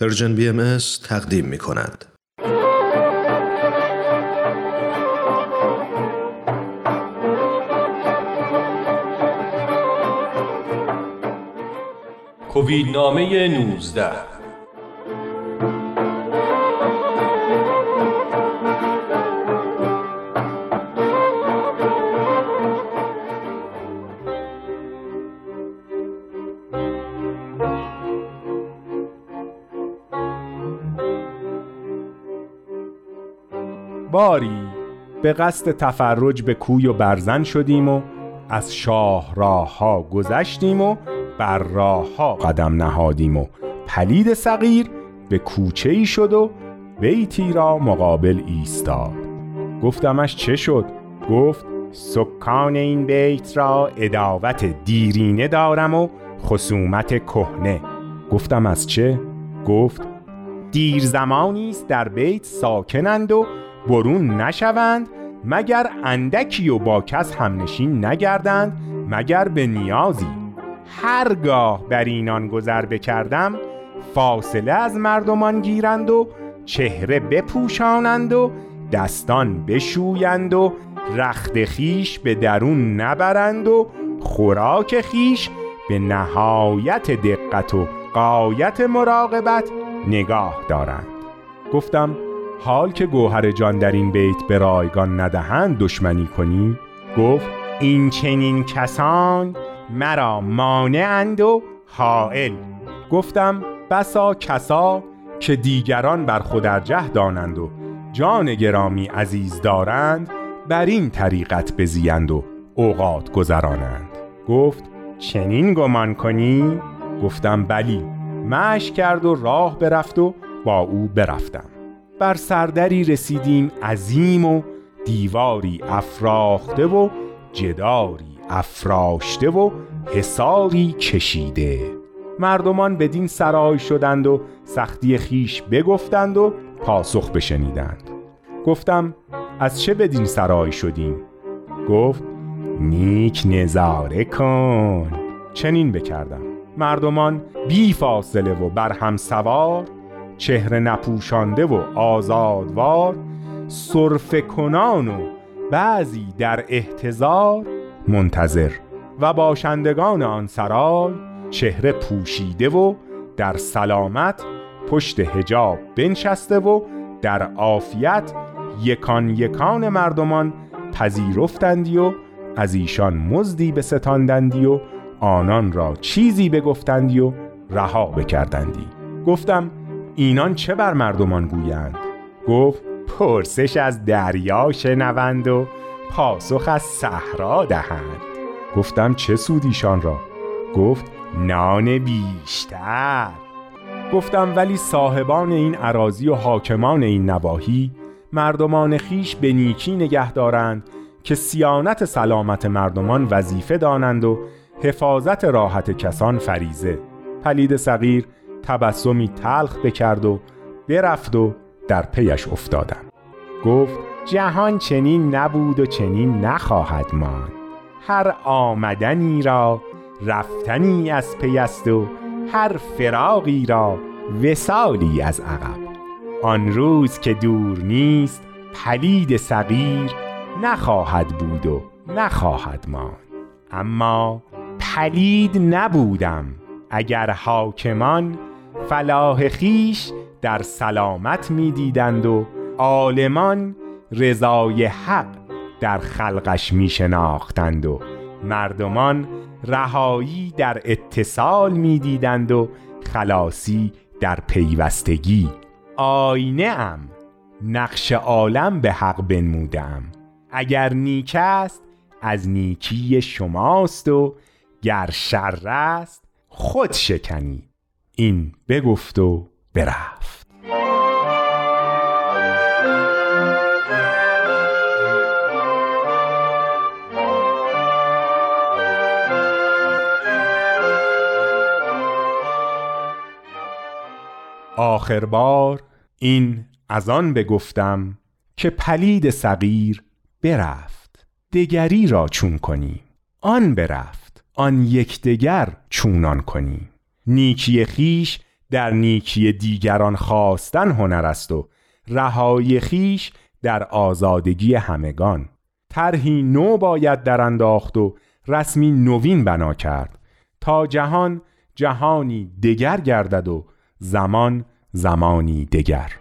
پرژن بی ام تقدیم می کند. کووید نامه 19 باری به قصد تفرج به کوی و برزن شدیم و از شاه راه ها گذشتیم و بر راه ها قدم نهادیم و پلید صغیر به کوچه ای شد و بیتی را مقابل ایستاد گفتمش چه شد؟ گفت سکان این بیت را اداوت دیرینه دارم و خصومت کهنه گفتم از چه؟ گفت دیر زمانی است در بیت ساکنند و برون نشوند مگر اندکی و با کس همنشین نگردند مگر به نیازی. هرگاه بر اینان گذر بکردم فاصله از مردمان گیرند و چهره بپوشانند و دستان بشویند و رخت خیش به درون نبرند و خوراک خیش به نهایت دقت و قایت مراقبت نگاه دارند. گفتم حال که گوهر جان در این بیت به رایگان ندهند دشمنی کنی؟ گفت این چنین کسان مرا مانعند و حائل. گفتم بسا کسا که دیگران بر خود ارجه دانند و جان گرامی عزیز دارند بر این طریقت بزیند و اوقات گذرانند. گفت چنین گمان کنی؟ گفتم بلی. مش کرد و راه برفت و با او برفتم. بر سردری رسیدیم عظیم و دیواری افراخته و جداری افراشته و حساری کشیده. مردمان بدین سرای شدند و سختی خیش بگفتند و پاسخ بشنیدند. گفتم از چه بدین سرای شدیم؟ گفت نیک نظاره کن. چنین بکردم. مردمان بی فاصله و بر هم سوار چهره نپوشانده و آزادوار صرف کنان و بعضی در احتضار. منتظر و باشندگان آن سرای چهره پوشیده و در سلامت پشت هجاب بنشسته و در عافیت یکان یکان مردمان پذیرفتندی و از ایشان مزدی به ستاندندی و آنان را چیزی بگفتندی و رها بکردندی. گفتم اینان چه بر مردمان گویند؟ گفت پرسش از دریا شنوند و پاسخ از صحرا دهند. گفتم چه سود ایشان را؟ گفت نان بیشتر. گفتم ولی صاحبان این عراضی و حاکمان این نواحی مردمان خیش به نیکی نگه دارند که سیانت سلامت مردمان وظیفه دانند و حفاظت راحت کسان فریزه پلید صغیر تبسمی تلخ بکرد و برفت و در پیش افتادم. گفت جهان چنین نبود و چنین نخواهد ماند. هر آمدنی را رفتنی از پیست و هر فراغی را وسالی از عقب. آن روز که دور نیست پلید صغیر نخواهد بود و نخواهد ماند. اما پلید نبودم اگر حاکمان فلاح خیش در سلامت می دیدند و عالمان رضای حق در خلقش می شناختند و مردمان رهایی در اتصال می دیدند و خلاصی در پیوستگی. آینه ام نقش عالم به حق بنمودم اگر نیک است از نیکی شماست و گر شر است خود شکنید. این بگفت و برفت. آخر بار این از آن بگفتم که پلید صغیر برفت. دگری را چون کنیم آن برفت آن یکدیگر چونان کنیم. نیکی خیش در نیکی دیگران خواستن هنر است و رهایی خیش در آزادگی همگان. طرحی نو باید در انداخت و رسمی نوین بنا کرد. تا جهان جهانی دگر گردد و زمان زمانی دگر.